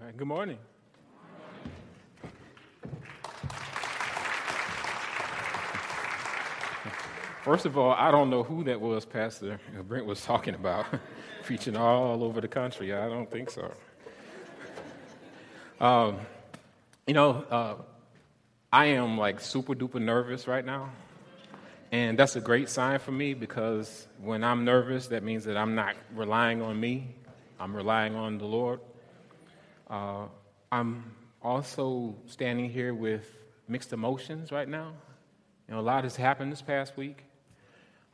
All right, good morning. First of all, I don't know who that was Pastor Brent was talking about, preaching all over the country. I don't think so. Um, you know, uh, I am like super duper nervous right now. And that's a great sign for me because when I'm nervous, that means that I'm not relying on me, I'm relying on the Lord. Uh, I'm also standing here with mixed emotions right now. You know, a lot has happened this past week.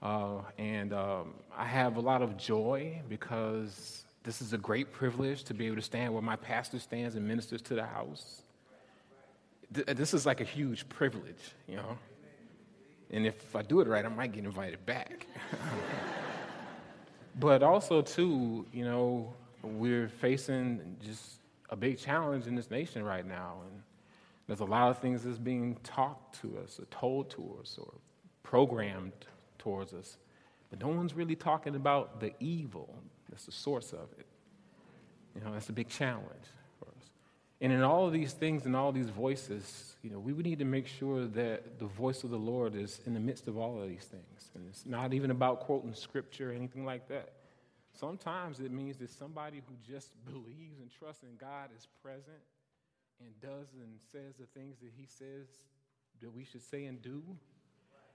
Uh, and um, I have a lot of joy because this is a great privilege to be able to stand where my pastor stands and ministers to the house. This is like a huge privilege, you know. And if I do it right, I might get invited back. but also, too, you know, we're facing just a big challenge in this nation right now. And there's a lot of things that's being taught to us, or told to us, or programmed towards us. But no one's really talking about the evil that's the source of it. You know, that's a big challenge for us. And in all of these things and all these voices, you know, we would need to make sure that the voice of the Lord is in the midst of all of these things. And it's not even about quoting scripture or anything like that. Sometimes it means that somebody who just believes and trusts in God is present and does and says the things that he says that we should say and do.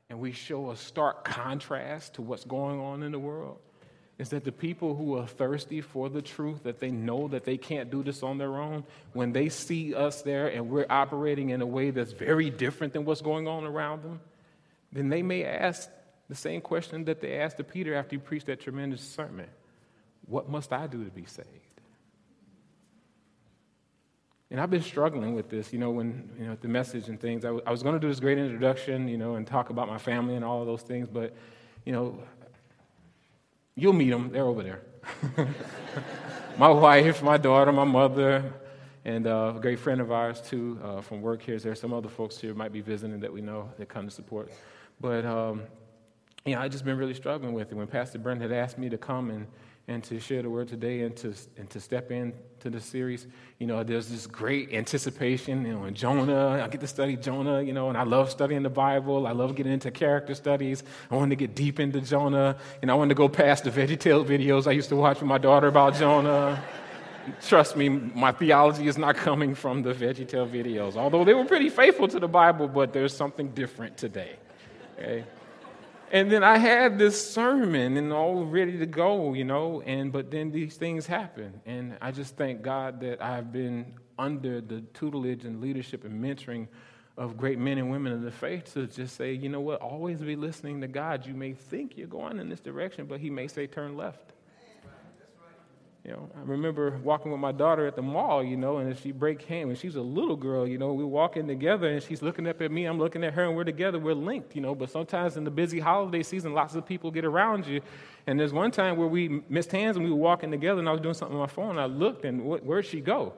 And we show a stark contrast to what's going on in the world is that the people who are thirsty for the truth, that they know that they can't do this on their own, when they see us there and we're operating in a way that's very different than what's going on around them, then they may ask the same question that they asked to Peter after he preached that tremendous sermon What must I do to be saved? And I've been struggling with this, you know, when, you know, the message and things. I, w- I was going to do this great introduction, you know, and talk about my family and all of those things, but, you know, you'll meet them. They're over there. my wife, my daughter, my mother, and uh, a great friend of ours, too, uh, from work here. There's some other folks here might be visiting that we know that come to support. But, um, you know, I've just been really struggling with it. When Pastor Brent had asked me to come and and to share the word today and to, and to step into the series. You know, there's this great anticipation, you know, in Jonah. I get to study Jonah, you know, and I love studying the Bible. I love getting into character studies. I wanted to get deep into Jonah. And I wanted to go past the VeggieTales videos I used to watch with my daughter about Jonah. Trust me, my theology is not coming from the VeggieTale videos, although they were pretty faithful to the Bible, but there's something different today. Okay? And then I had this sermon and all ready to go, you know, and but then these things happen. And I just thank God that I've been under the tutelage and leadership and mentoring of great men and women of the faith to just say, you know what, always be listening to God. You may think you're going in this direction, but He may say turn left. You know, I remember walking with my daughter at the mall, you know, and she break hand, when she's a little girl, you know, we're walking together and she's looking up at me, I'm looking at her, and we're together, we're linked, you know. But sometimes in the busy holiday season, lots of people get around you. And there's one time where we missed hands and we were walking together, and I was doing something on my phone, and I looked, and where'd she go?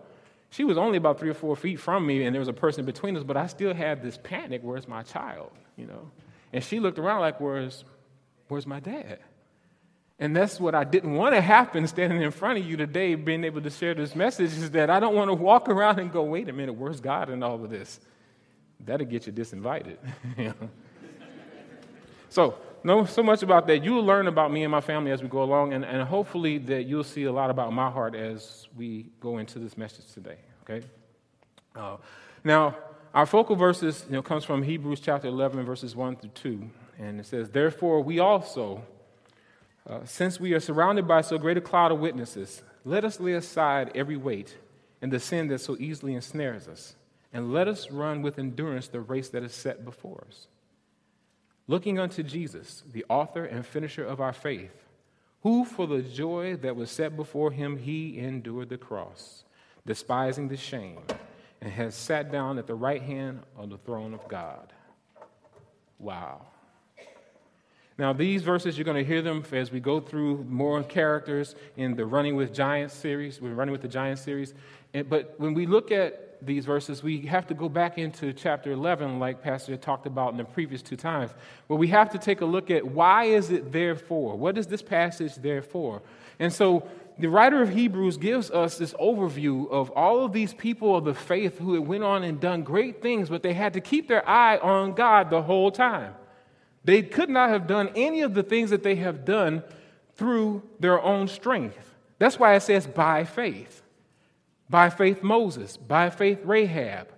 She was only about three or four feet from me, and there was a person between us, but I still had this panic, where's my child, you know? And she looked around like, where's, where's my dad? And that's what I didn't want to happen standing in front of you today, being able to share this message, is that I don't want to walk around and go, wait a minute, where's God in all of this? That'll get you disinvited. so, know so much about that. You'll learn about me and my family as we go along, and, and hopefully that you'll see a lot about my heart as we go into this message today, okay? Uh, now, our focal verses you know, comes from Hebrews chapter 11, verses 1 through 2, and it says, Therefore, we also uh, since we are surrounded by so great a cloud of witnesses, let us lay aside every weight and the sin that so easily ensnares us, and let us run with endurance the race that is set before us. Looking unto Jesus, the author and finisher of our faith, who for the joy that was set before him, he endured the cross, despising the shame, and has sat down at the right hand of the throne of God. Wow. Now, these verses, you're going to hear them as we go through more characters in the Running with Giants series. We're running with the Giants series. But when we look at these verses, we have to go back into chapter 11, like Pastor talked about in the previous two times, where we have to take a look at why is it there for? What is this passage there for? And so the writer of Hebrews gives us this overview of all of these people of the faith who had went on and done great things, but they had to keep their eye on God the whole time. They could not have done any of the things that they have done through their own strength. That's why it says by faith. By faith, Moses. By faith, Rahab.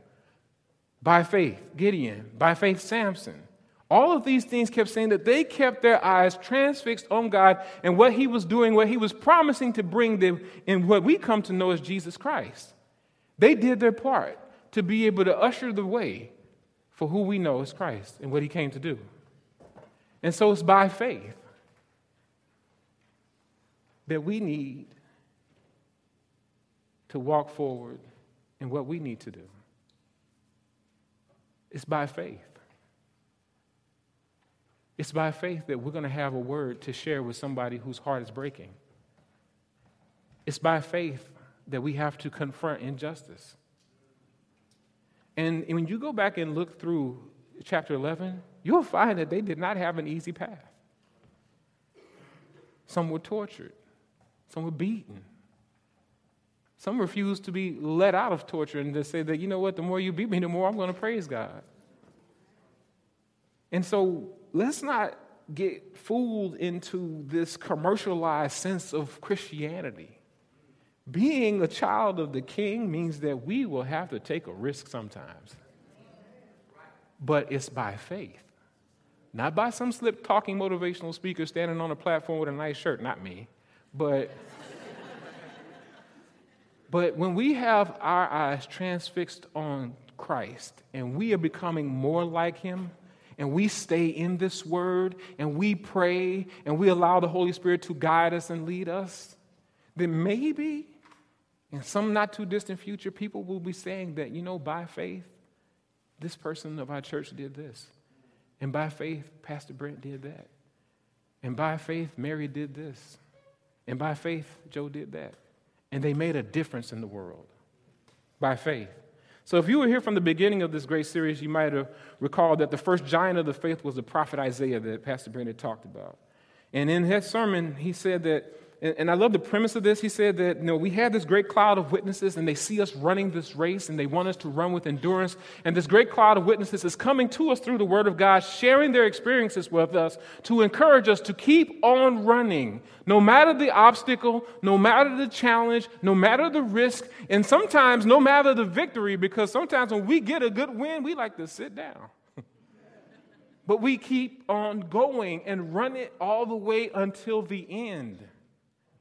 By faith, Gideon. By faith, Samson. All of these things kept saying that they kept their eyes transfixed on God and what He was doing, what He was promising to bring them in what we come to know as Jesus Christ. They did their part to be able to usher the way for who we know as Christ and what He came to do. And so it's by faith that we need to walk forward in what we need to do. It's by faith. It's by faith that we're going to have a word to share with somebody whose heart is breaking. It's by faith that we have to confront injustice. And when you go back and look through chapter 11, you'll find that they did not have an easy path. Some were tortured, some were beaten. Some refused to be let out of torture and to say that, you know what, the more you beat me, the more I'm going to praise God. And so let's not get fooled into this commercialized sense of Christianity. Being a child of the king means that we will have to take a risk sometimes. But it's by faith, not by some slip talking motivational speaker standing on a platform with a nice shirt, not me. But, but when we have our eyes transfixed on Christ and we are becoming more like him, and we stay in this word and we pray and we allow the Holy Spirit to guide us and lead us, then maybe in some not too distant future, people will be saying that, you know, by faith, this person of our church did this. And by faith, Pastor Brent did that. And by faith, Mary did this. And by faith, Joe did that. And they made a difference in the world by faith. So, if you were here from the beginning of this great series, you might have recalled that the first giant of the faith was the prophet Isaiah that Pastor Brandon talked about. And in his sermon, he said that and I love the premise of this. He said that you know, we have this great cloud of witnesses, and they see us running this race, and they want us to run with endurance. And this great cloud of witnesses is coming to us through the Word of God, sharing their experiences with us to encourage us to keep on running, no matter the obstacle, no matter the challenge, no matter the risk, and sometimes no matter the victory, because sometimes when we get a good win, we like to sit down. but we keep on going and run it all the way until the end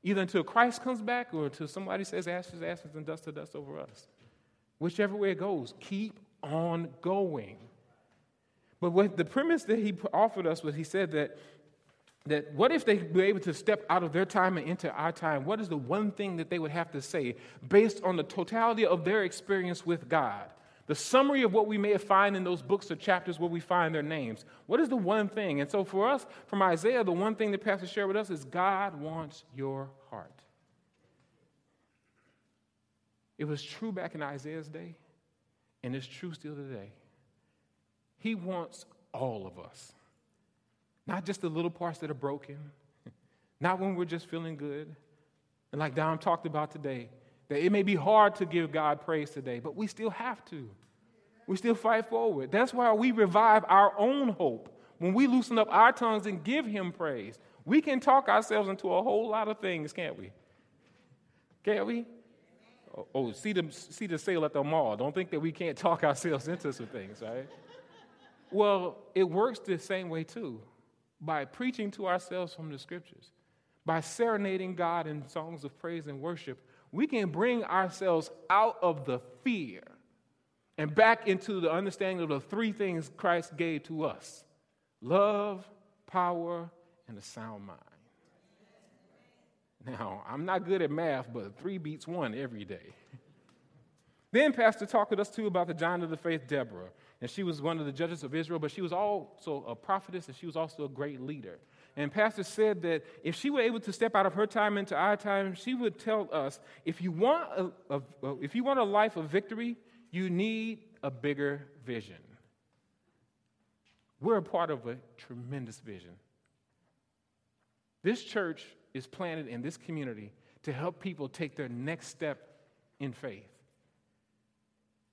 either until Christ comes back or until somebody says ashes, ashes, and dust to dust over us. Whichever way it goes, keep on going. But what the premise that he offered us was he said that, that what if they were able to step out of their time and into our time? What is the one thing that they would have to say based on the totality of their experience with God? The summary of what we may find in those books or chapters where we find their names. What is the one thing? And so for us, from Isaiah, the one thing that Pastor shared with us is God wants your heart. It was true back in Isaiah's day, and it's true still today. He wants all of us, not just the little parts that are broken, not when we're just feeling good. And like Dom talked about today, that it may be hard to give God praise today, but we still have to. We still fight forward. That's why we revive our own hope. When we loosen up our tongues and give Him praise, we can talk ourselves into a whole lot of things, can't we? Can't we? Oh, oh see, the, see the sale at the mall. Don't think that we can't talk ourselves into some things, right? Well, it works the same way too by preaching to ourselves from the scriptures, by serenading God in songs of praise and worship we can bring ourselves out of the fear and back into the understanding of the three things Christ gave to us love, power, and a sound mind. Now, I'm not good at math, but three beats one every day. then, Pastor talked with us too about the giant of the faith, Deborah. And she was one of the judges of Israel, but she was also a prophetess and she was also a great leader. And Pastor said that if she were able to step out of her time into our time, she would tell us if you want a, a, if you want a life of victory, you need a bigger vision. We're a part of a tremendous vision. This church is planted in this community to help people take their next step in faith.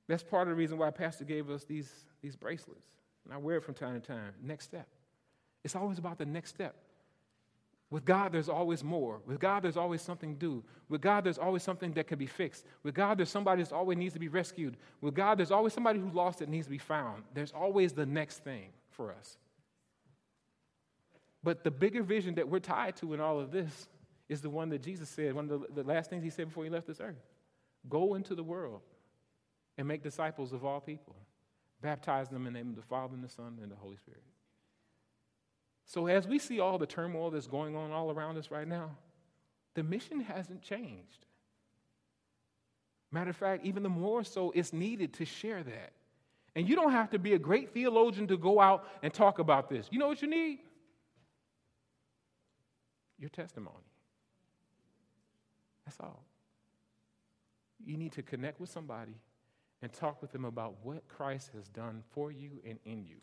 That's part of the reason why Pastor gave us these, these bracelets. And I wear it from time to time. Next step. It's always about the next step. With God, there's always more. With God, there's always something to do. With God, there's always something that can be fixed. With God, there's somebody that always needs to be rescued. With God, there's always somebody who lost it needs to be found. There's always the next thing for us. But the bigger vision that we're tied to in all of this is the one that Jesus said, one of the, the last things he said before he left this earth Go into the world and make disciples of all people, baptize them in the name of the Father and the Son and the Holy Spirit. So, as we see all the turmoil that's going on all around us right now, the mission hasn't changed. Matter of fact, even the more so, it's needed to share that. And you don't have to be a great theologian to go out and talk about this. You know what you need? Your testimony. That's all. You need to connect with somebody and talk with them about what Christ has done for you and in you.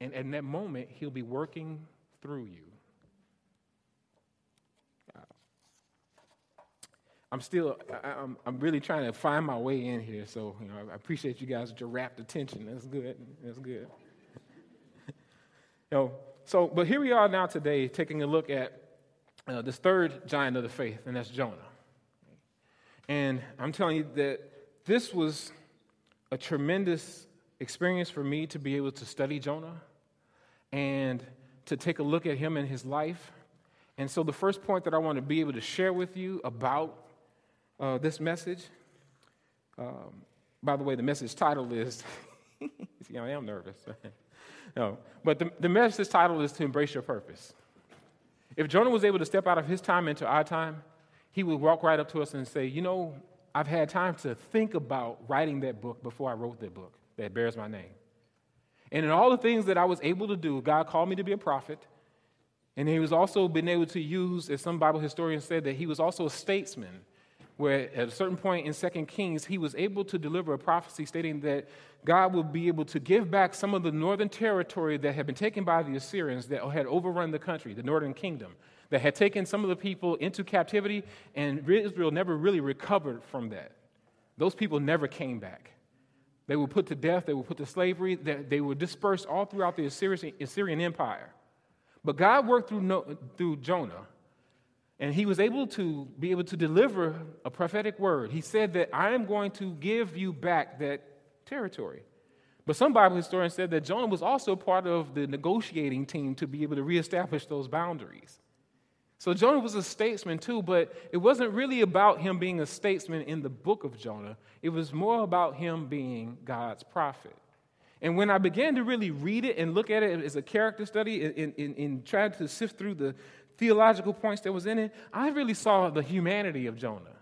And in that moment, He'll be working through you. I'm still, I'm, I'm really trying to find my way in here. So, you know, I appreciate you guys your rapt attention. That's good. That's good. you know, so, but here we are now today taking a look at uh, this third giant of the faith, and that's Jonah. And I'm telling you that this was a tremendous experience for me to be able to study Jonah and to take a look at him and his life. And so, the first point that I want to be able to share with you about uh, this message. Um, by the way, the message title is, see, I am nervous. no, but the, the message title is to embrace your purpose. If Jonah was able to step out of his time into our time, he would walk right up to us and say, You know, I've had time to think about writing that book before I wrote that book that bears my name. And in all the things that I was able to do, God called me to be a prophet. And he was also been able to use, as some Bible historians said, that he was also a statesman where at a certain point in Second Kings, he was able to deliver a prophecy stating that God would be able to give back some of the northern territory that had been taken by the Assyrians that had overrun the country, the northern kingdom, that had taken some of the people into captivity, and Israel never really recovered from that. Those people never came back. They were put to death, they were put to slavery, they were dispersed all throughout the Assyrian Empire. But God worked through, through Jonah and he was able to be able to deliver a prophetic word. He said that I am going to give you back that territory. But some Bible historians said that Jonah was also part of the negotiating team to be able to reestablish those boundaries. So Jonah was a statesman too, but it wasn't really about him being a statesman in the book of Jonah. It was more about him being God's prophet. And when I began to really read it and look at it as a character study and, and, and try to sift through the, theological points that was in it, I really saw the humanity of Jonah.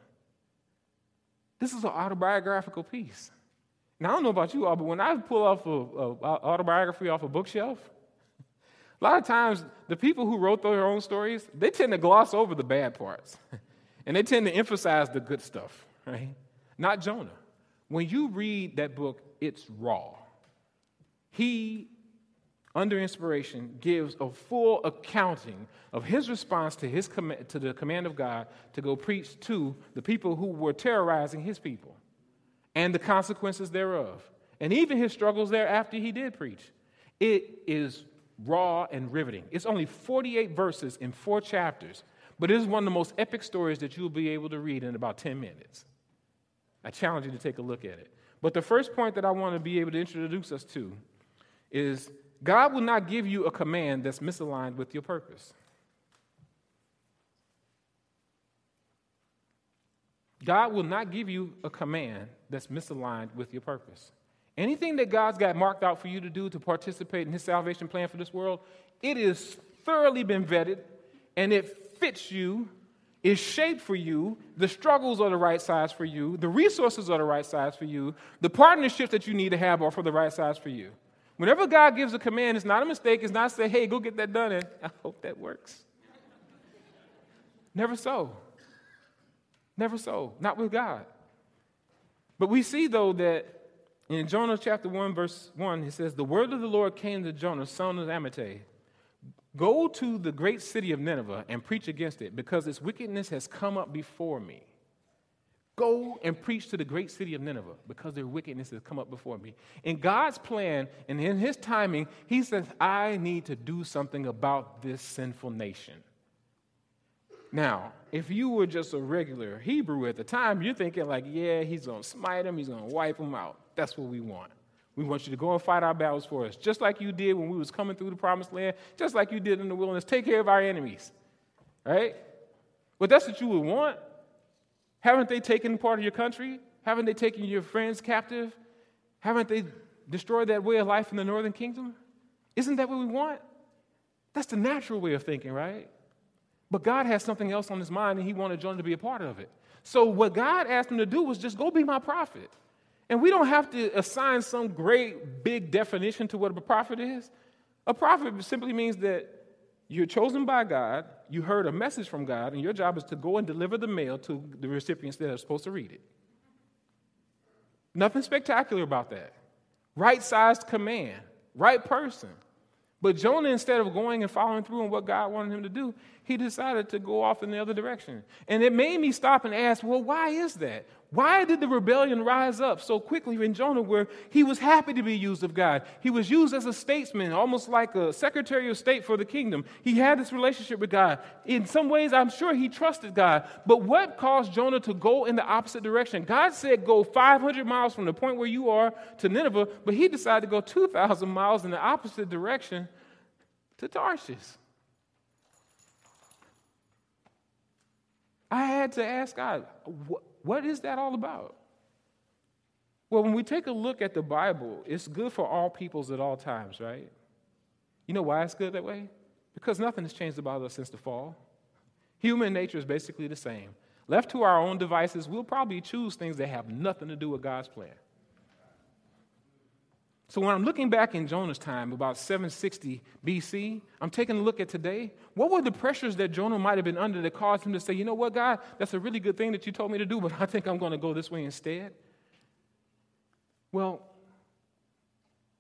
This is an autobiographical piece. Now, I don't know about you all, but when I pull off an autobiography off a bookshelf, a lot of times the people who wrote their own stories, they tend to gloss over the bad parts. and they tend to emphasize the good stuff, right? Not Jonah. When you read that book, it's raw. He under inspiration, gives a full accounting of his response to, his com- to the command of God to go preach to the people who were terrorizing his people and the consequences thereof, and even his struggles there after he did preach. It is raw and riveting. It's only 48 verses in four chapters, but it is one of the most epic stories that you'll be able to read in about 10 minutes. I challenge you to take a look at it. But the first point that I want to be able to introduce us to is God will not give you a command that's misaligned with your purpose. God will not give you a command that's misaligned with your purpose. Anything that God's got marked out for you to do to participate in His salvation plan for this world, it is thoroughly been vetted and it fits you, is shaped for you. The struggles are the right size for you, the resources are the right size for you, the partnerships that you need to have are for the right size for you. Whenever God gives a command, it's not a mistake. It's not say, hey, go get that done, and I hope that works. Never so. Never so. Not with God. But we see, though, that in Jonah chapter 1, verse 1, he says, The word of the Lord came to Jonah, son of Amittai Go to the great city of Nineveh and preach against it, because its wickedness has come up before me. Go and preach to the great city of Nineveh, because their wickedness has come up before me. In God's plan and in His timing, He says, I need to do something about this sinful nation. Now, if you were just a regular Hebrew at the time, you're thinking, like, yeah, he's going to smite them, he's going to wipe them out. That's what we want. We want you to go and fight our battles for us, just like you did when we was coming through the promised land, just like you did in the wilderness. Take care of our enemies, right? But that's what you would want. Haven't they taken part of your country? Haven't they taken your friends captive? Haven't they destroyed that way of life in the northern kingdom? Isn't that what we want? That's the natural way of thinking, right? But God has something else on his mind, and he wanted Jonah to be a part of it. So, what God asked him to do was just go be my prophet. And we don't have to assign some great big definition to what a prophet is. A prophet simply means that you're chosen by God, you heard a message from God, and your job is to go and deliver the mail to the recipients that are supposed to read it. Nothing spectacular about that. Right sized command, right person. But Jonah, instead of going and following through on what God wanted him to do, he decided to go off in the other direction. And it made me stop and ask, well, why is that? Why did the rebellion rise up so quickly in Jonah where he was happy to be used of God? He was used as a statesman, almost like a secretary of state for the kingdom. He had this relationship with God. In some ways, I'm sure he trusted God. But what caused Jonah to go in the opposite direction? God said, go 500 miles from the point where you are to Nineveh, but he decided to go 2,000 miles in the opposite direction to Tarshish. I had to ask God, what is that all about? Well, when we take a look at the Bible, it's good for all peoples at all times, right? You know why it's good that way? Because nothing has changed about us since the fall. Human nature is basically the same. Left to our own devices, we'll probably choose things that have nothing to do with God's plan. So when I'm looking back in Jonah's time, about 760 BC, I'm taking a look at today. What were the pressures that Jonah might have been under that caused him to say, you know what, God, that's a really good thing that you told me to do, but I think I'm going to go this way instead? Well,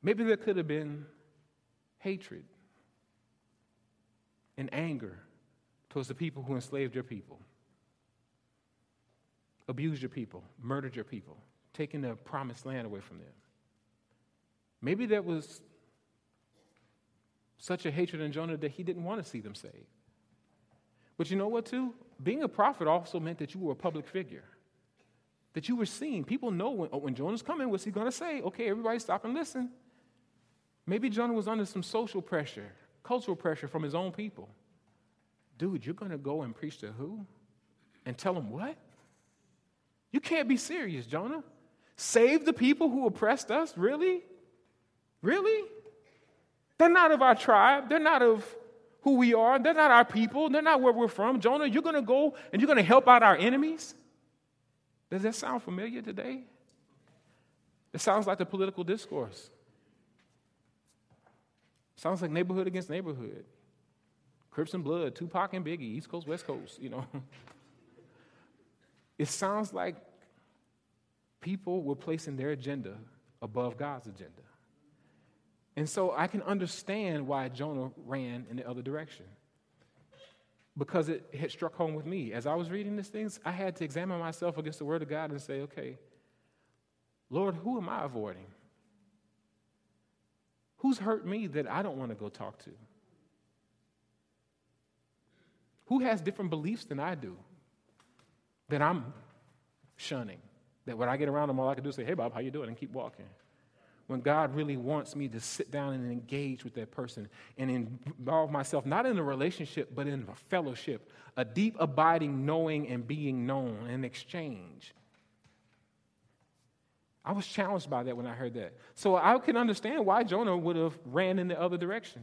maybe there could have been hatred and anger towards the people who enslaved your people, abused your people, murdered your people, taken the promised land away from them. Maybe there was such a hatred in Jonah that he didn't want to see them saved. But you know what, too? Being a prophet also meant that you were a public figure, that you were seen. People know when, oh, when Jonah's coming, what's he going to say? Okay, everybody stop and listen. Maybe Jonah was under some social pressure, cultural pressure from his own people. Dude, you're going to go and preach to who? And tell them what? You can't be serious, Jonah. Save the people who oppressed us? Really? Really? They're not of our tribe. They're not of who we are. They're not our people. They're not where we're from. Jonah, you're going to go and you're going to help out our enemies? Does that sound familiar today? It sounds like the political discourse. Sounds like neighborhood against neighborhood. Crips and Blood, Tupac and Biggie, East Coast, West Coast, you know. it sounds like people were placing their agenda above God's agenda. And so I can understand why Jonah ran in the other direction. Because it had struck home with me. As I was reading these things, I had to examine myself against the Word of God and say, okay, Lord, who am I avoiding? Who's hurt me that I don't want to go talk to? Who has different beliefs than I do that I'm shunning? That when I get around them, all I can do is say, hey, Bob, how you doing? And keep walking when God really wants me to sit down and engage with that person and involve myself, not in a relationship, but in a fellowship, a deep, abiding knowing and being known, an exchange. I was challenged by that when I heard that. So I can understand why Jonah would have ran in the other direction.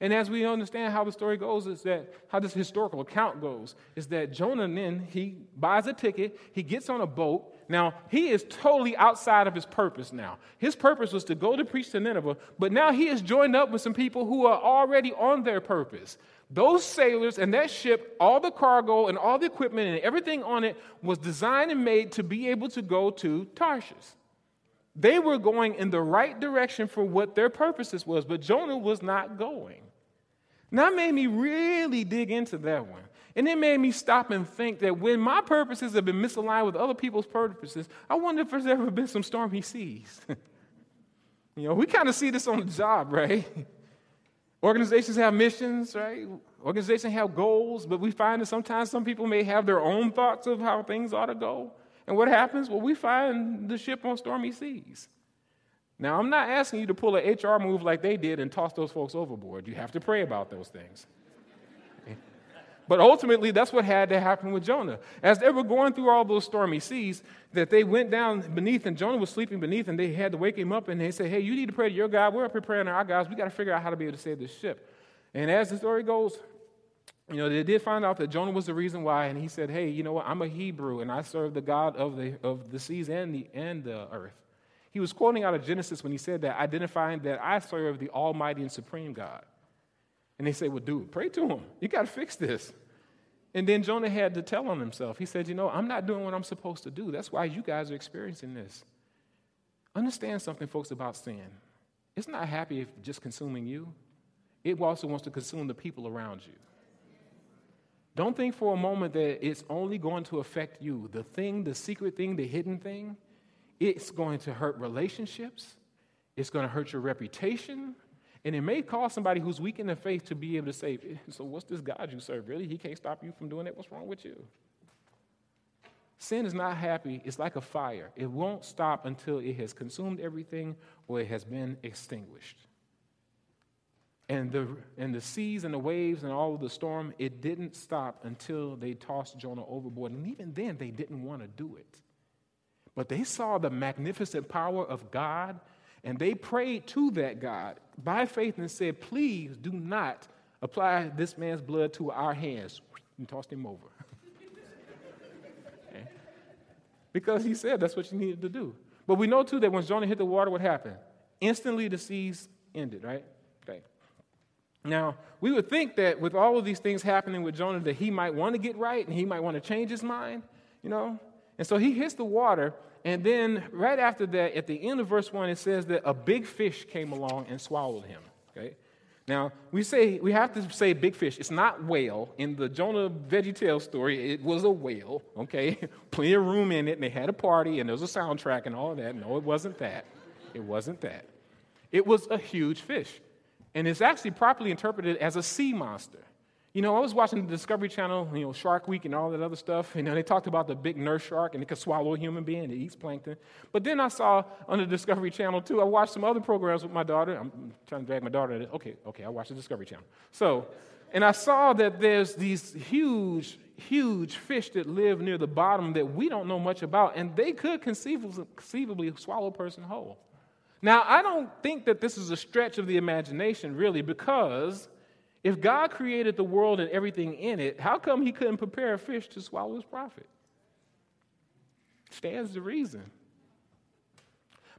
And as we understand how the story goes, is that how this historical account goes, is that Jonah then he buys a ticket, he gets on a boat, now, he is totally outside of his purpose now. His purpose was to go to preach to Nineveh, but now he is joined up with some people who are already on their purpose. Those sailors and that ship, all the cargo and all the equipment and everything on it was designed and made to be able to go to Tarshish. They were going in the right direction for what their purposes was, but Jonah was not going. And that made me really dig into that one. And it made me stop and think that when my purposes have been misaligned with other people's purposes, I wonder if there's ever been some stormy seas. you know, we kind of see this on the job, right? Organizations have missions, right? Organizations have goals, but we find that sometimes some people may have their own thoughts of how things ought to go. And what happens? Well, we find the ship on stormy seas. Now, I'm not asking you to pull an HR move like they did and toss those folks overboard. You have to pray about those things. But ultimately, that's what had to happen with Jonah. As they were going through all those stormy seas, that they went down beneath, and Jonah was sleeping beneath, and they had to wake him up, and they said, Hey, you need to pray to your God. We're up here praying to our guys. We got to figure out how to be able to save this ship. And as the story goes, you know, they did find out that Jonah was the reason why, and he said, Hey, you know what? I'm a Hebrew, and I serve the God of the, of the seas and the, and the earth. He was quoting out of Genesis when he said that, identifying that I serve the Almighty and Supreme God. And they say, Well, dude, pray to him. You got to fix this. And then Jonah had to tell on himself. He said, You know, I'm not doing what I'm supposed to do. That's why you guys are experiencing this. Understand something, folks, about sin. It's not happy if just consuming you, it also wants to consume the people around you. Don't think for a moment that it's only going to affect you. The thing, the secret thing, the hidden thing, it's going to hurt relationships, it's going to hurt your reputation, and it may cause somebody who's weak in the faith to be able to say, eh, So, what's this God you serve? Really? He can't stop you from doing it? What's wrong with you? Sin is not happy. It's like a fire. It won't stop until it has consumed everything or it has been extinguished. And the, and the seas and the waves and all of the storm, it didn't stop until they tossed Jonah overboard. And even then, they didn't want to do it. But they saw the magnificent power of God and they prayed to that God by faith and said, Please do not apply this man's blood to our hands. And tossed him over. okay. Because he said that's what you needed to do. But we know too that when Jonah hit the water, what happened? Instantly the seas ended, right? Okay. Now, we would think that with all of these things happening with Jonah, that he might want to get right and he might want to change his mind, you know? And so he hits the water, and then right after that, at the end of verse 1, it says that a big fish came along and swallowed him. Okay? Now, we say we have to say big fish. It's not whale. In the Jonah Veggie Tale story, it was a whale, okay? Plenty of room in it, and they had a party, and there was a soundtrack and all of that. No, it wasn't that. It wasn't that. It was a huge fish. And it's actually properly interpreted as a sea monster. You know, I was watching the Discovery Channel, you know, Shark Week and all that other stuff, and they talked about the big nurse shark and it could swallow a human being, it eats plankton. But then I saw on the Discovery Channel too, I watched some other programs with my daughter. I'm trying to drag my daughter to Okay, okay, I watched the Discovery Channel. So, and I saw that there's these huge, huge fish that live near the bottom that we don't know much about, and they could conceivably, conceivably swallow a person whole. Now, I don't think that this is a stretch of the imagination, really, because if God created the world and everything in it, how come he couldn't prepare a fish to swallow his prophet? Stands the reason.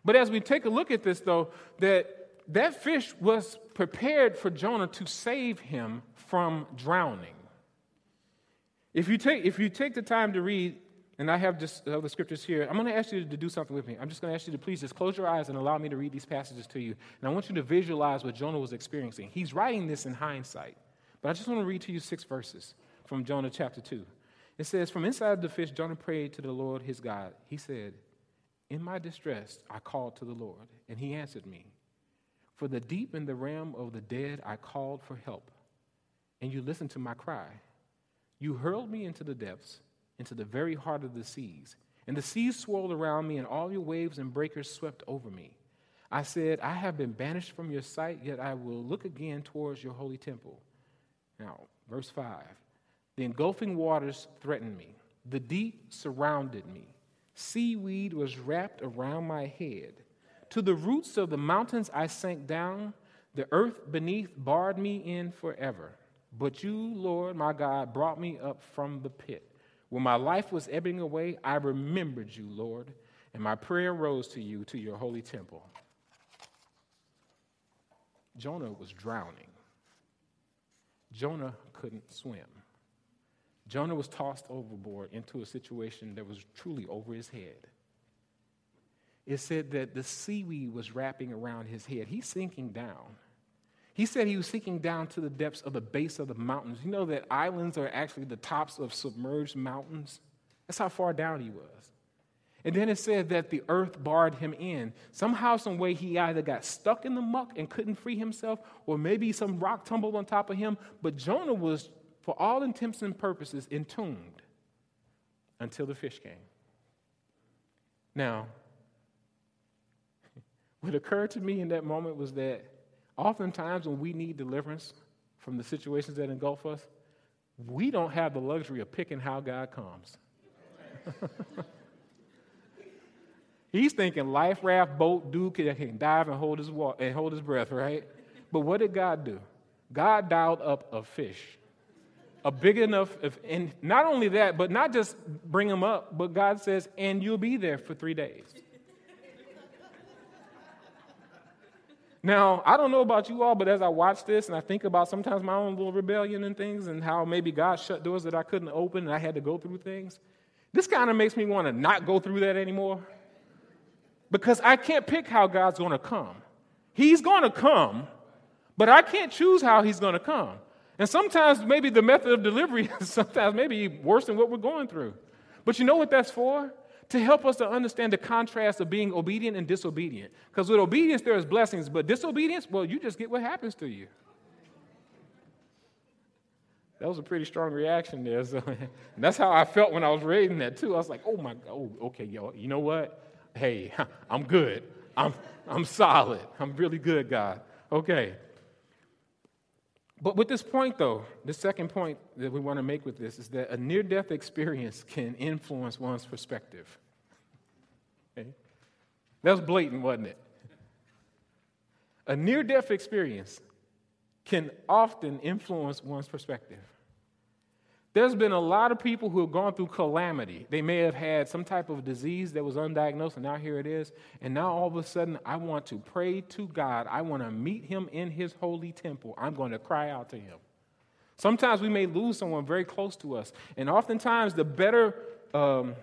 But as we take a look at this, though, that that fish was prepared for Jonah to save him from drowning. If you take, if you take the time to read and I have just other scriptures here. I'm going to ask you to do something with me. I'm just going to ask you to please just close your eyes and allow me to read these passages to you. And I want you to visualize what Jonah was experiencing. He's writing this in hindsight. But I just want to read to you six verses from Jonah chapter 2. It says, From inside the fish, Jonah prayed to the Lord his God. He said, In my distress, I called to the Lord, and he answered me. For the deep in the realm of the dead, I called for help, and you listened to my cry. You hurled me into the depths into the very heart of the seas. And the seas swirled around me, and all your waves and breakers swept over me. I said, I have been banished from your sight, yet I will look again towards your holy temple. Now, verse 5 The engulfing waters threatened me, the deep surrounded me. Seaweed was wrapped around my head. To the roots of the mountains I sank down. The earth beneath barred me in forever. But you, Lord my God, brought me up from the pit. When my life was ebbing away, I remembered you, Lord, and my prayer rose to you, to your holy temple. Jonah was drowning. Jonah couldn't swim. Jonah was tossed overboard into a situation that was truly over his head. It said that the seaweed was wrapping around his head. He's sinking down. He said he was sinking down to the depths of the base of the mountains. You know that islands are actually the tops of submerged mountains? That's how far down he was. And then it said that the earth barred him in. Somehow, some way, he either got stuck in the muck and couldn't free himself, or maybe some rock tumbled on top of him. But Jonah was, for all intents and purposes, entombed until the fish came. Now, what occurred to me in that moment was that Oftentimes, when we need deliverance from the situations that engulf us, we don't have the luxury of picking how God comes. He's thinking life raft, boat, dude can dive and hold his and hold his breath, right? But what did God do? God dialed up a fish, a big enough, if, and not only that, but not just bring him up, but God says, and you'll be there for three days. Now, I don't know about you all, but as I watch this and I think about sometimes my own little rebellion and things and how maybe God shut doors that I couldn't open and I had to go through things, this kind of makes me want to not go through that anymore. Because I can't pick how God's going to come. He's going to come, but I can't choose how He's going to come. And sometimes maybe the method of delivery is sometimes maybe worse than what we're going through. But you know what that's for? To help us to understand the contrast of being obedient and disobedient. Because with obedience, there is blessings, but disobedience, well, you just get what happens to you. That was a pretty strong reaction there. So, that's how I felt when I was reading that too. I was like, oh my God, oh, okay, yo, you know what? Hey, I'm good. I'm, I'm solid. I'm really good, God. Okay. But with this point, though, the second point that we want to make with this is that a near death experience can influence one's perspective. Okay? That was blatant, wasn't it? A near death experience can often influence one's perspective. There's been a lot of people who have gone through calamity. They may have had some type of disease that was undiagnosed, and now here it is. And now all of a sudden, I want to pray to God. I want to meet Him in His holy temple. I'm going to cry out to Him. Sometimes we may lose someone very close to us, and oftentimes the better. Um,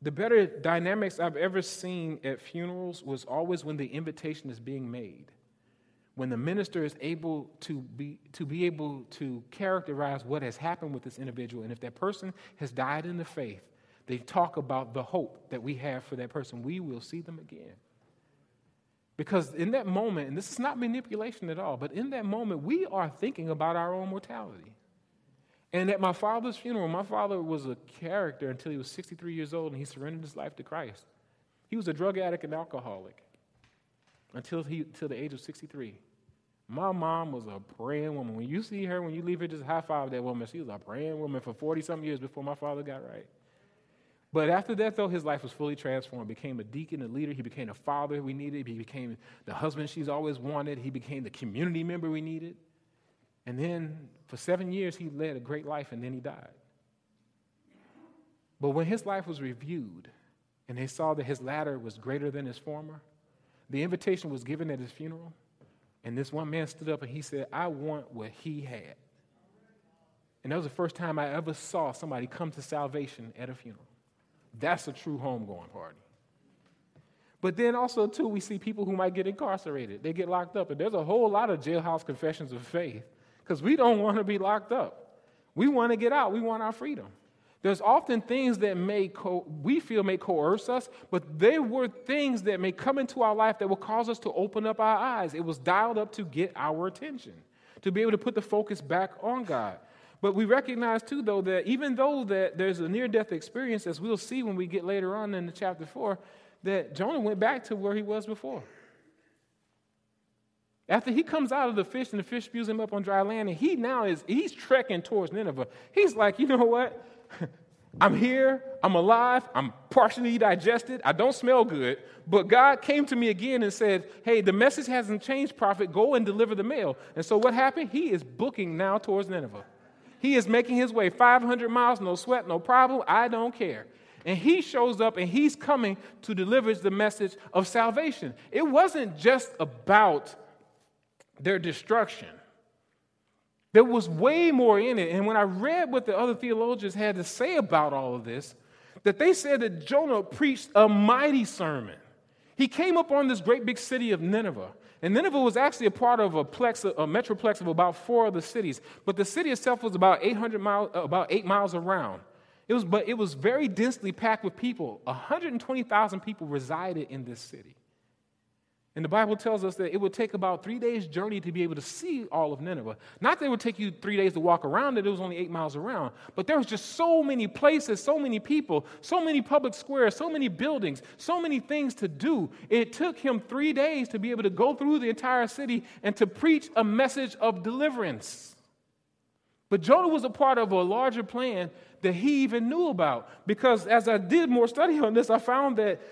the better dynamics I've ever seen at funerals was always when the invitation is being made when the minister is able to be, to be able to characterize what has happened with this individual, and if that person has died in the faith, they talk about the hope that we have for that person. We will see them again. Because in that moment, and this is not manipulation at all, but in that moment, we are thinking about our own mortality. And at my father's funeral, my father was a character until he was 63 years old and he surrendered his life to Christ. He was a drug addict and alcoholic until, he, until the age of 63. My mom was a praying woman. When you see her, when you leave her, just high five that woman. She was a praying woman for 40 some years before my father got right. But after that, though, his life was fully transformed. Became a deacon, a leader. He became a father we needed. He became the husband she's always wanted. He became the community member we needed. And then for seven years, he led a great life, and then he died. But when his life was reviewed, and they saw that his latter was greater than his former, the invitation was given at his funeral, and this one man stood up and he said, I want what he had. And that was the first time I ever saw somebody come to salvation at a funeral. That's a true homegoing party. But then also, too, we see people who might get incarcerated. They get locked up. And there's a whole lot of jailhouse confessions of faith because we don't want to be locked up. We want to get out, we want our freedom. There's often things that may co- we feel may coerce us, but they were things that may come into our life that will cause us to open up our eyes. It was dialed up to get our attention, to be able to put the focus back on God. But we recognize too, though, that even though that there's a near-death experience, as we'll see when we get later on in the chapter four, that Jonah went back to where he was before. After he comes out of the fish and the fish spews him up on dry land, and he now is he's trekking towards Nineveh. He's like, you know what? I'm here, I'm alive, I'm partially digested, I don't smell good, but God came to me again and said, Hey, the message hasn't changed, prophet, go and deliver the mail. And so what happened? He is booking now towards Nineveh. He is making his way 500 miles, no sweat, no problem, I don't care. And he shows up and he's coming to deliver the message of salvation. It wasn't just about their destruction. There was way more in it. And when I read what the other theologians had to say about all of this, that they said that Jonah preached a mighty sermon. He came up on this great big city of Nineveh. And Nineveh was actually a part of a, plex, a metroplex of about four other cities. But the city itself was about 800 miles, uh, about eight miles around. It was, but it was very densely packed with people. 120,000 people resided in this city. And the Bible tells us that it would take about three days' journey to be able to see all of Nineveh. Not that it would take you three days to walk around it, it was only eight miles around. But there was just so many places, so many people, so many public squares, so many buildings, so many things to do. It took him three days to be able to go through the entire city and to preach a message of deliverance. But Jonah was a part of a larger plan that he even knew about. Because as I did more study on this, I found that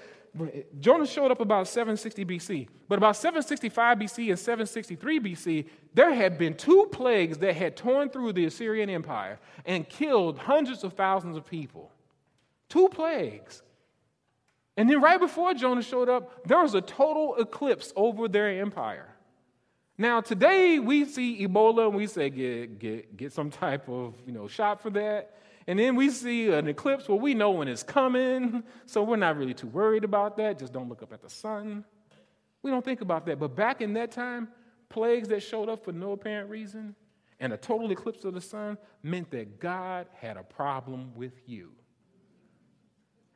Jonah showed up about 760 BC. But about 765 BC and 763 BC, there had been two plagues that had torn through the Assyrian Empire and killed hundreds of thousands of people. Two plagues. And then right before Jonah showed up, there was a total eclipse over their empire. Now, today we see Ebola and we say, get, get, get some type of you know, shot for that. And then we see an eclipse where we know when it's coming, so we're not really too worried about that. Just don't look up at the sun. We don't think about that. But back in that time, plagues that showed up for no apparent reason and a total eclipse of the sun meant that God had a problem with you.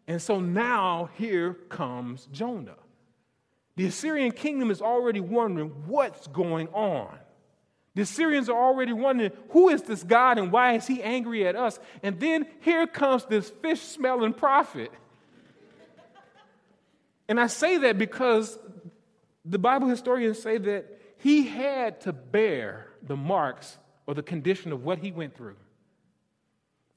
And so now here comes Jonah. The Assyrian kingdom is already wondering what's going on. The Syrians are already wondering, who is this God and why is he angry at us? And then here comes this fish smelling prophet. And I say that because the Bible historians say that he had to bear the marks or the condition of what he went through.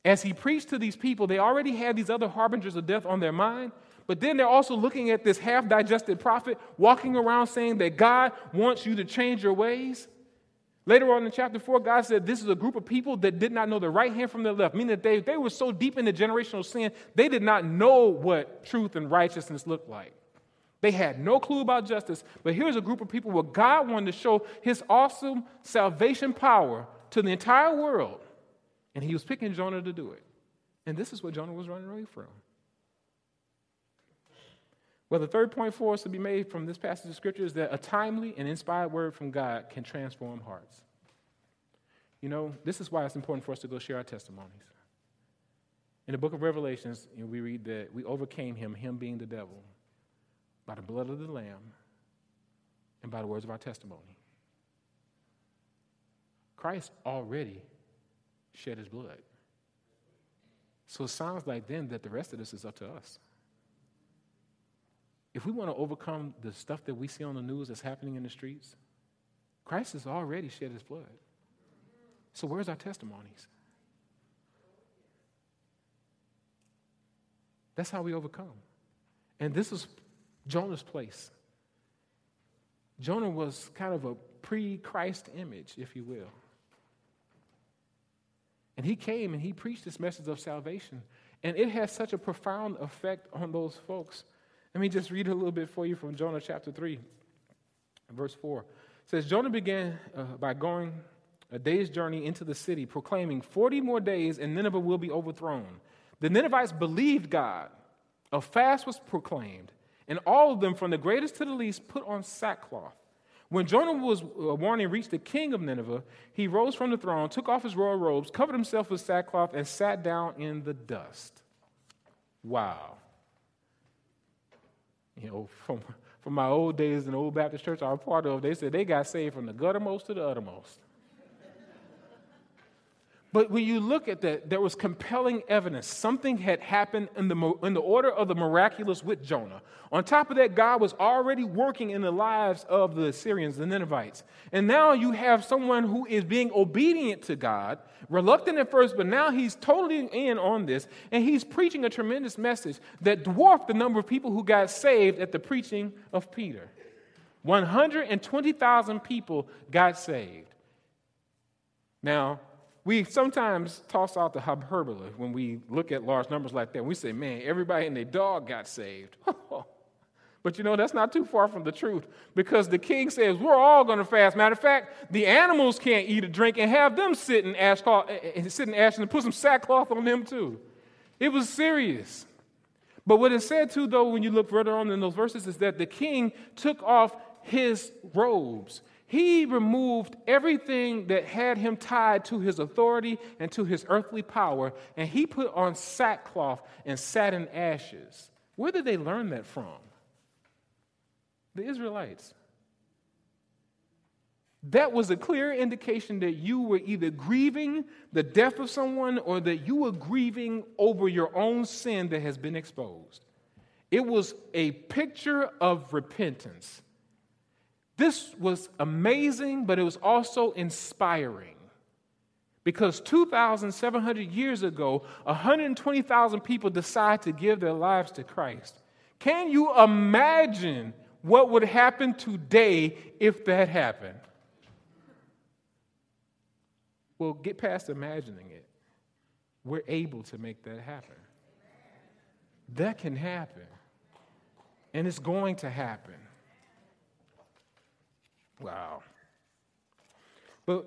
As he preached to these people, they already had these other harbingers of death on their mind, but then they're also looking at this half digested prophet walking around saying that God wants you to change your ways. Later on in chapter 4, God said this is a group of people that did not know the right hand from the left, meaning that they, they were so deep into generational sin, they did not know what truth and righteousness looked like. They had no clue about justice, but here's a group of people where God wanted to show his awesome salvation power to the entire world, and he was picking Jonah to do it. And this is what Jonah was running away from. Well, the third point for us to be made from this passage of Scripture is that a timely and inspired word from God can transform hearts. You know, this is why it's important for us to go share our testimonies. In the book of Revelations, you know, we read that we overcame him, him being the devil, by the blood of the Lamb and by the words of our testimony. Christ already shed his blood. So it sounds like then that the rest of this is up to us if we want to overcome the stuff that we see on the news that's happening in the streets, Christ has already shed his blood. So, where's our testimonies? That's how we overcome. And this is Jonah's place. Jonah was kind of a pre Christ image, if you will. And he came and he preached this message of salvation. And it has such a profound effect on those folks let me just read a little bit for you from Jonah chapter 3, verse 4. It says, Jonah began uh, by going a day's journey into the city, proclaiming, 40 more days and Nineveh will be overthrown. The Ninevites believed God. A fast was proclaimed, and all of them, from the greatest to the least, put on sackcloth. When Jonah was uh, warning reached the king of Nineveh, he rose from the throne, took off his royal robes, covered himself with sackcloth, and sat down in the dust. Wow you know, from, from my old days in the old Baptist church I was part of, they said they got saved from the guttermost to the uttermost. But when you look at that, there was compelling evidence. Something had happened in the, in the order of the miraculous with Jonah. On top of that, God was already working in the lives of the Assyrians, the Ninevites. And now you have someone who is being obedient to God, reluctant at first, but now he's totally in on this. And he's preaching a tremendous message that dwarfed the number of people who got saved at the preaching of Peter. 120,000 people got saved. Now, we sometimes toss out the hyperbole when we look at large numbers like that. We say, man, everybody and their dog got saved. but you know, that's not too far from the truth because the king says, we're all going to fast. Matter of fact, the animals can't eat or drink and have them sit in ash, eh, eh, eh, sit in ash and put some sackcloth on them too. It was serious. But what it said too, though, when you look further on in those verses, is that the king took off his robes. He removed everything that had him tied to his authority and to his earthly power, and he put on sackcloth and sat in ashes. Where did they learn that from? The Israelites. That was a clear indication that you were either grieving the death of someone or that you were grieving over your own sin that has been exposed. It was a picture of repentance. This was amazing, but it was also inspiring. Because 2,700 years ago, 120,000 people decided to give their lives to Christ. Can you imagine what would happen today if that happened? Well, get past imagining it. We're able to make that happen. That can happen. And it's going to happen. Wow. But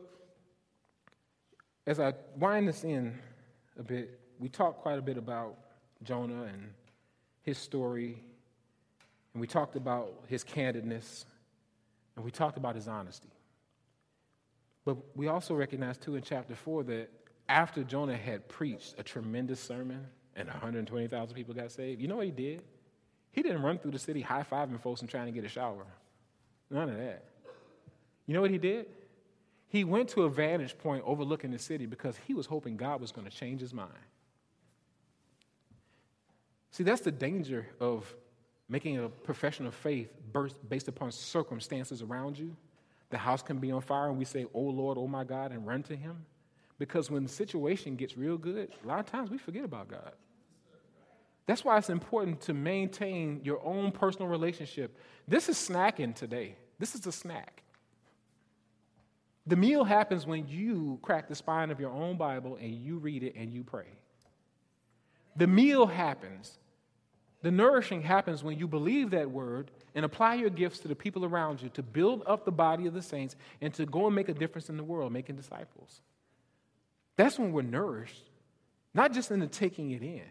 as I wind this in a bit, we talked quite a bit about Jonah and his story, and we talked about his candidness, and we talked about his honesty. But we also recognize, too, in chapter 4 that after Jonah had preached a tremendous sermon and 120,000 people got saved, you know what he did? He didn't run through the city high fiving folks and trying to get a shower. None of that. You know what he did? He went to a vantage point overlooking the city because he was hoping God was going to change his mind. See, that's the danger of making a profession of faith based upon circumstances around you. The house can be on fire, and we say, Oh Lord, oh my God, and run to him. Because when the situation gets real good, a lot of times we forget about God. That's why it's important to maintain your own personal relationship. This is snacking today. This is a snack. The meal happens when you crack the spine of your own Bible and you read it and you pray. The meal happens. The nourishing happens when you believe that word and apply your gifts to the people around you to build up the body of the saints and to go and make a difference in the world, making disciples. That's when we're nourished, not just in the taking it in,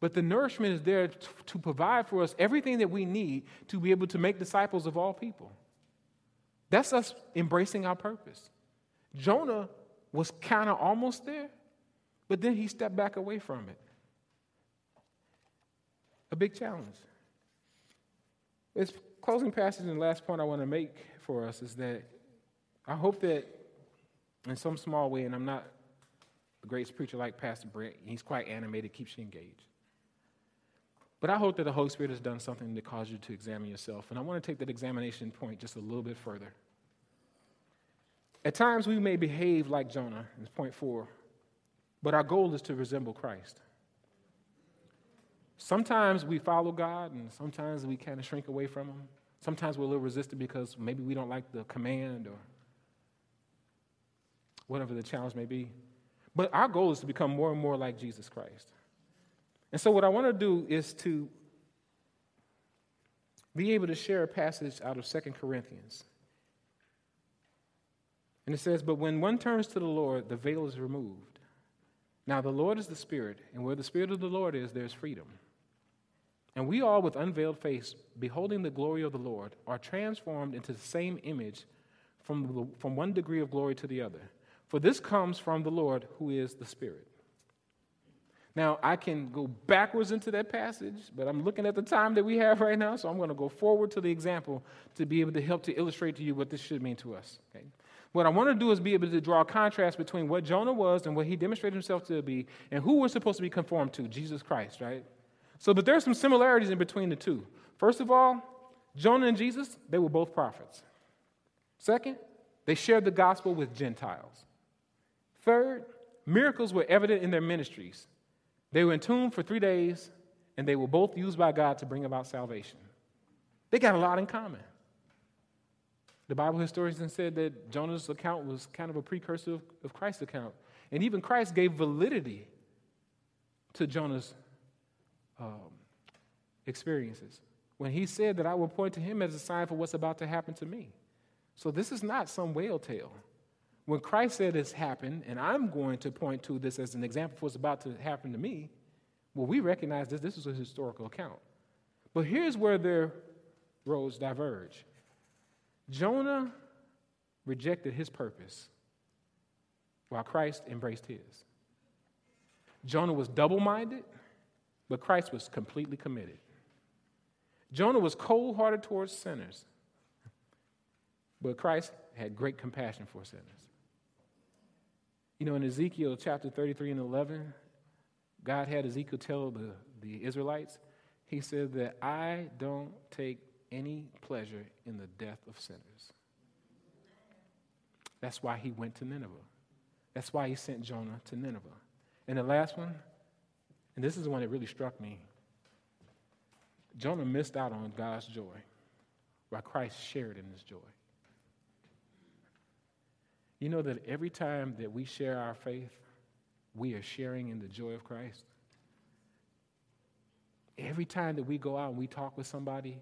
but the nourishment is there to provide for us everything that we need to be able to make disciples of all people. That's us embracing our purpose. Jonah was kind of almost there, but then he stepped back away from it. A big challenge. This closing passage and last point I want to make for us is that I hope that in some small way, and I'm not the greatest preacher like Pastor Brent, he's quite animated, keeps you engaged. But I hope that the Holy Spirit has done something to cause you to examine yourself. And I want to take that examination point just a little bit further. At times, we may behave like Jonah, in point four, but our goal is to resemble Christ. Sometimes we follow God, and sometimes we kind of shrink away from Him. Sometimes we're a little resistant because maybe we don't like the command or whatever the challenge may be. But our goal is to become more and more like Jesus Christ. And so, what I want to do is to be able to share a passage out of Second Corinthians. And it says, But when one turns to the Lord, the veil is removed. Now, the Lord is the Spirit, and where the Spirit of the Lord is, there's freedom. And we all, with unveiled face, beholding the glory of the Lord, are transformed into the same image from, the, from one degree of glory to the other. For this comes from the Lord, who is the Spirit. Now, I can go backwards into that passage, but I'm looking at the time that we have right now, so I'm going to go forward to the example to be able to help to illustrate to you what this should mean to us. Okay? What I want to do is be able to draw a contrast between what Jonah was and what he demonstrated himself to be and who we're supposed to be conformed to, Jesus Christ, right? So, but there are some similarities in between the two. First of all, Jonah and Jesus, they were both prophets. Second, they shared the gospel with Gentiles. Third, miracles were evident in their ministries. They were entombed for three days, and they were both used by God to bring about salvation. They got a lot in common. The Bible historians said that Jonah's account was kind of a precursor of, of Christ's account. And even Christ gave validity to Jonah's um, experiences when he said that I will point to him as a sign for what's about to happen to me. So this is not some whale tale. When Christ said this happened, and I'm going to point to this as an example for what's about to happen to me, well, we recognize this. This is a historical account. But here's where their roads diverge. Jonah rejected his purpose while Christ embraced his. Jonah was double minded, but Christ was completely committed. Jonah was cold hearted towards sinners, but Christ had great compassion for sinners. You know, in Ezekiel chapter 33 and 11, God had Ezekiel tell the, the Israelites, He said that I don't take any pleasure in the death of sinners. That's why he went to Nineveh. That's why he sent Jonah to Nineveh. And the last one, and this is the one that really struck me Jonah missed out on God's joy while Christ shared in his joy. You know that every time that we share our faith, we are sharing in the joy of Christ. Every time that we go out and we talk with somebody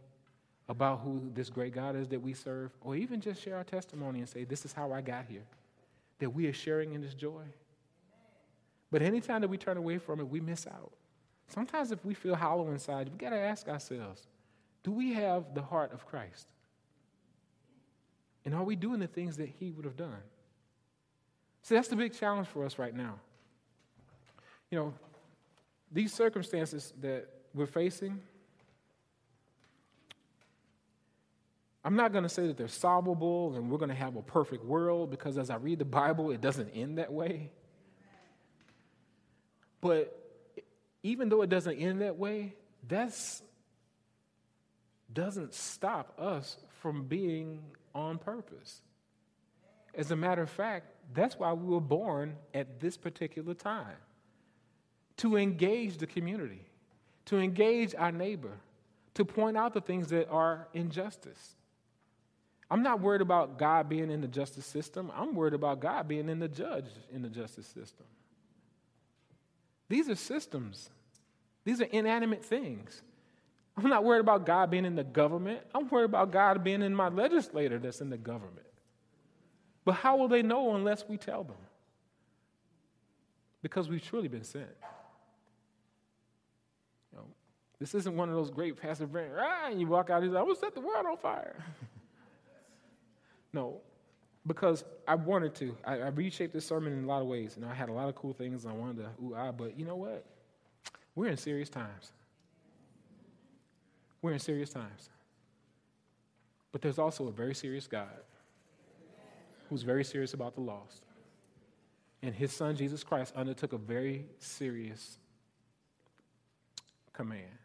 about who this great God is that we serve, or even just share our testimony and say, This is how I got here, that we are sharing in this joy. But anytime that we turn away from it, we miss out. Sometimes if we feel hollow inside, we got to ask ourselves do we have the heart of Christ? And are we doing the things that he would have done? See, that's the big challenge for us right now. You know, these circumstances that we're facing, I'm not going to say that they're solvable and we're going to have a perfect world because as I read the Bible, it doesn't end that way. But even though it doesn't end that way, that doesn't stop us from being on purpose. As a matter of fact, that's why we were born at this particular time to engage the community, to engage our neighbor, to point out the things that are injustice. I'm not worried about God being in the justice system. I'm worried about God being in the judge in the justice system. These are systems, these are inanimate things. I'm not worried about God being in the government. I'm worried about God being in my legislator that's in the government. But how will they know unless we tell them? Because we've truly been sent. You know, this isn't one of those great passive brain, ah, and you walk out and say, I will set the world on fire. no, because I wanted to. I, I, reshaped this sermon in a lot of ways, and I had a lot of cool things I wanted to ooh ah, but you know what? We're in serious times. We're in serious times. But there's also a very serious God who's very serious about the lost. And his son, Jesus Christ, undertook a very serious command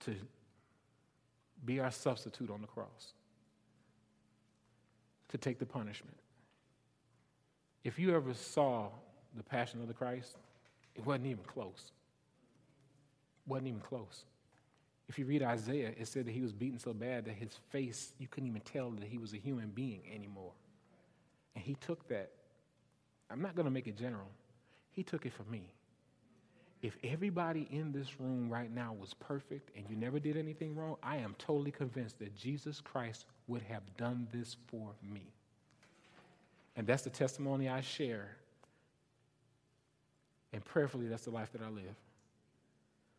to be our substitute on the cross to take the punishment. If you ever saw the Passion of the Christ, it wasn't even close. It wasn't even close. If you read Isaiah, it said that he was beaten so bad that his face, you couldn't even tell that he was a human being anymore. And he took that. I'm not going to make it general. He took it for me. If everybody in this room right now was perfect and you never did anything wrong, I am totally convinced that Jesus Christ would have done this for me. And that's the testimony I share. And prayerfully, that's the life that I live.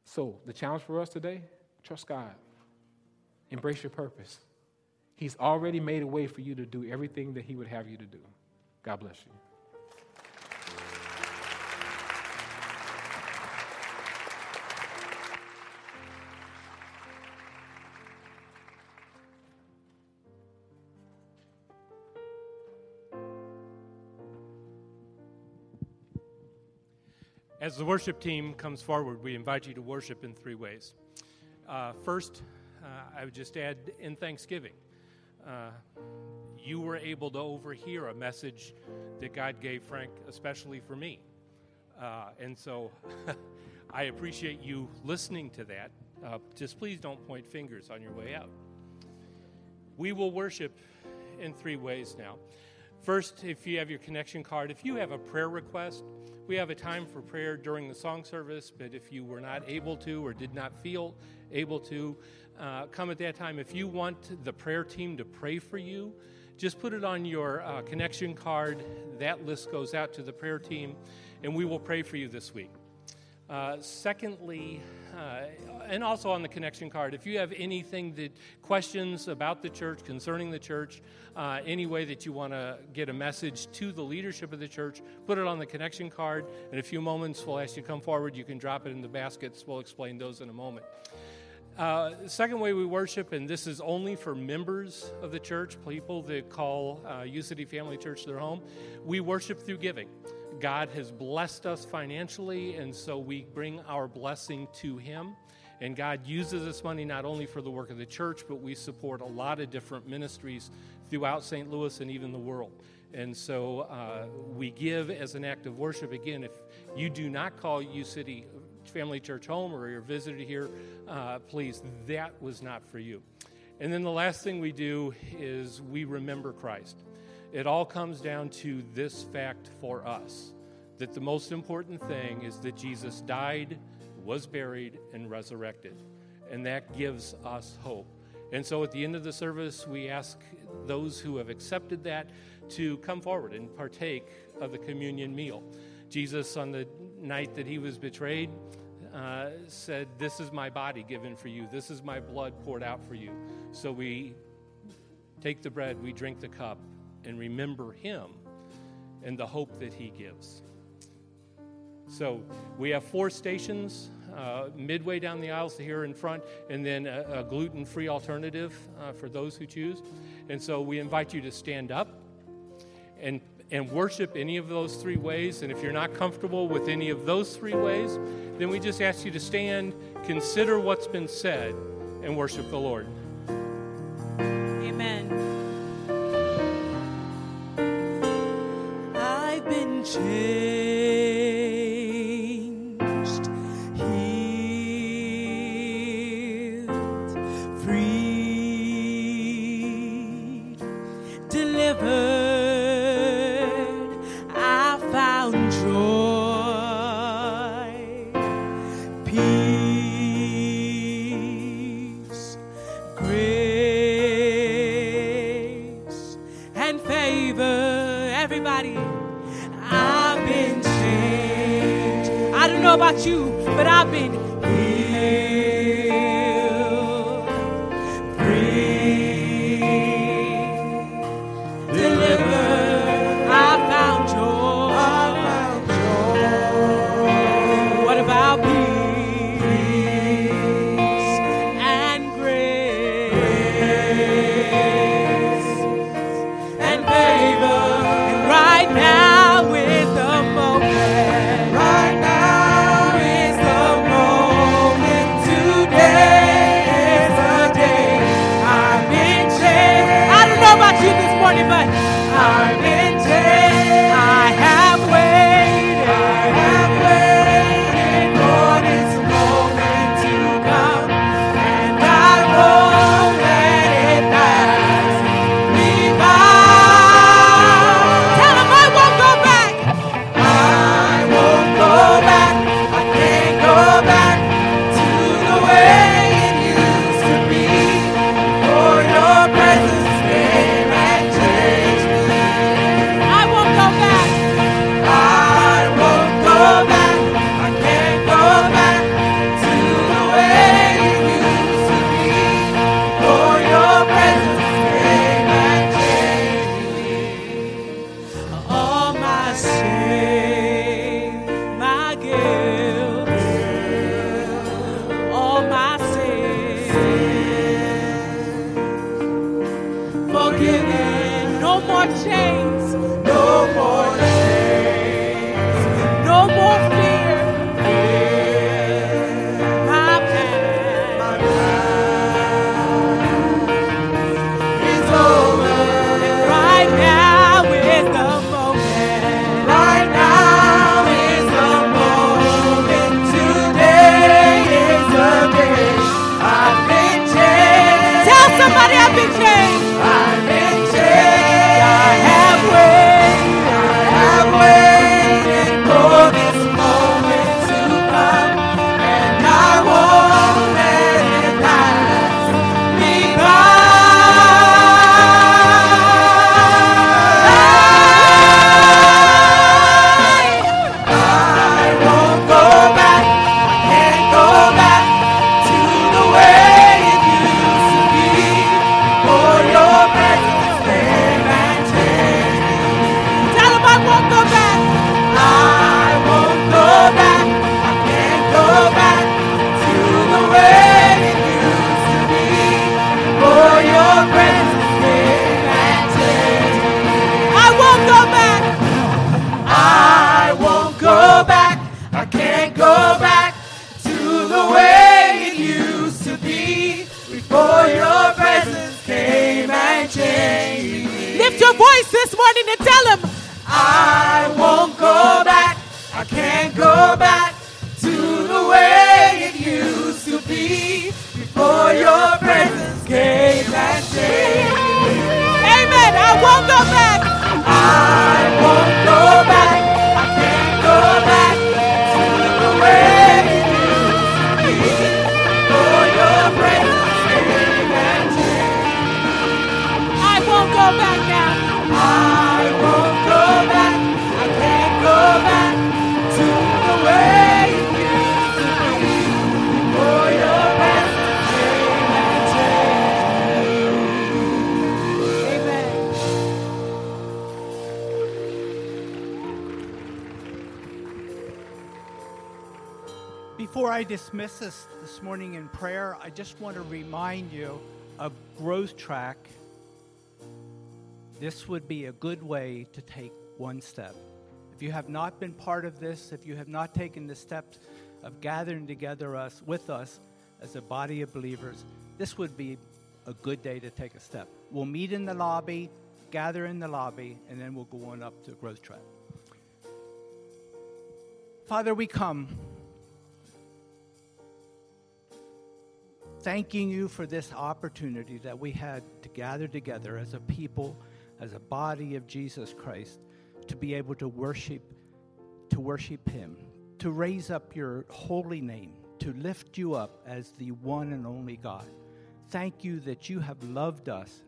So, the challenge for us today trust God, embrace your purpose. He's already made a way for you to do everything that He would have you to do. God bless you. As the worship team comes forward, we invite you to worship in three ways. Uh, first, uh, I would just add in thanksgiving. Uh, you were able to overhear a message that God gave Frank, especially for me. Uh, and so I appreciate you listening to that. Uh, just please don't point fingers on your way out. We will worship in three ways now. First, if you have your connection card, if you have a prayer request, we have a time for prayer during the song service, but if you were not able to or did not feel able to uh, come at that time, if you want the prayer team to pray for you, just put it on your uh, connection card. That list goes out to the prayer team, and we will pray for you this week. Uh, secondly, uh, and also on the connection card, if you have anything that questions about the church, concerning the church, uh, any way that you want to get a message to the leadership of the church, put it on the connection card. In a few moments, we'll ask you to come forward. You can drop it in the baskets. We'll explain those in a moment. Uh, second way we worship, and this is only for members of the church, people that call uh, City Family Church their home, we worship through giving. God has blessed us financially, and so we bring our blessing to Him. And God uses this money not only for the work of the church, but we support a lot of different ministries throughout St. Louis and even the world. And so uh, we give as an act of worship. Again, if you do not call U City Family Church home or you're visited here, uh, please, that was not for you. And then the last thing we do is we remember Christ. It all comes down to this fact for us that the most important thing is that Jesus died, was buried, and resurrected. And that gives us hope. And so at the end of the service, we ask those who have accepted that to come forward and partake of the communion meal. Jesus, on the night that he was betrayed, uh, said, This is my body given for you. This is my blood poured out for you. So we take the bread, we drink the cup, and remember him and the hope that he gives. So we have four stations uh, midway down the aisles here in front, and then a, a gluten free alternative uh, for those who choose. And so we invite you to stand up and, and worship any of those three ways. And if you're not comfortable with any of those three ways, then we just ask you to stand, consider what's been said, and worship the Lord. Dismiss us this morning in prayer, I just want to remind you of Growth Track. This would be a good way to take one step. If you have not been part of this, if you have not taken the steps of gathering together us with us as a body of believers, this would be a good day to take a step. We'll meet in the lobby, gather in the lobby, and then we'll go on up to Growth Track. Father, we come thanking you for this opportunity that we had to gather together as a people, as a body of Jesus Christ, to be able to worship, to worship Him, to raise up your holy name, to lift you up as the one and only God. Thank you that you have loved us.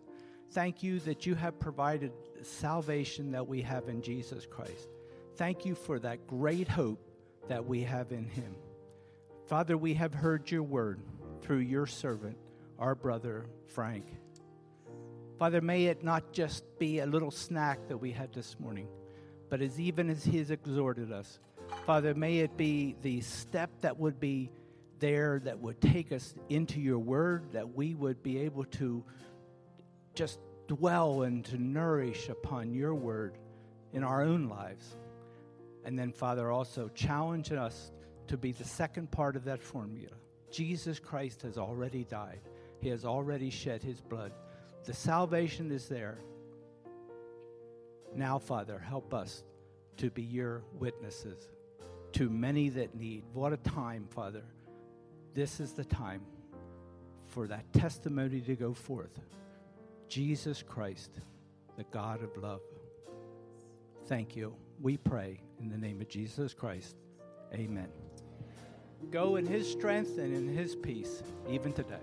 Thank you that you have provided salvation that we have in Jesus Christ. Thank you for that great hope that we have in Him. Father, we have heard your word through your servant, our brother Frank. Father, may it not just be a little snack that we had this morning, but as even as he has exhorted us, Father, may it be the step that would be there that would take us into your word, that we would be able to just dwell and to nourish upon your word in our own lives. And then, Father, also challenge us to be the second part of that formula. Jesus Christ has already died, He has already shed His blood. The salvation is there. Now, Father, help us to be your witnesses to many that need. What a time, Father. This is the time for that testimony to go forth. Jesus Christ, the God of love. Thank you. We pray in the name of Jesus Christ. Amen. Go in his strength and in his peace, even today.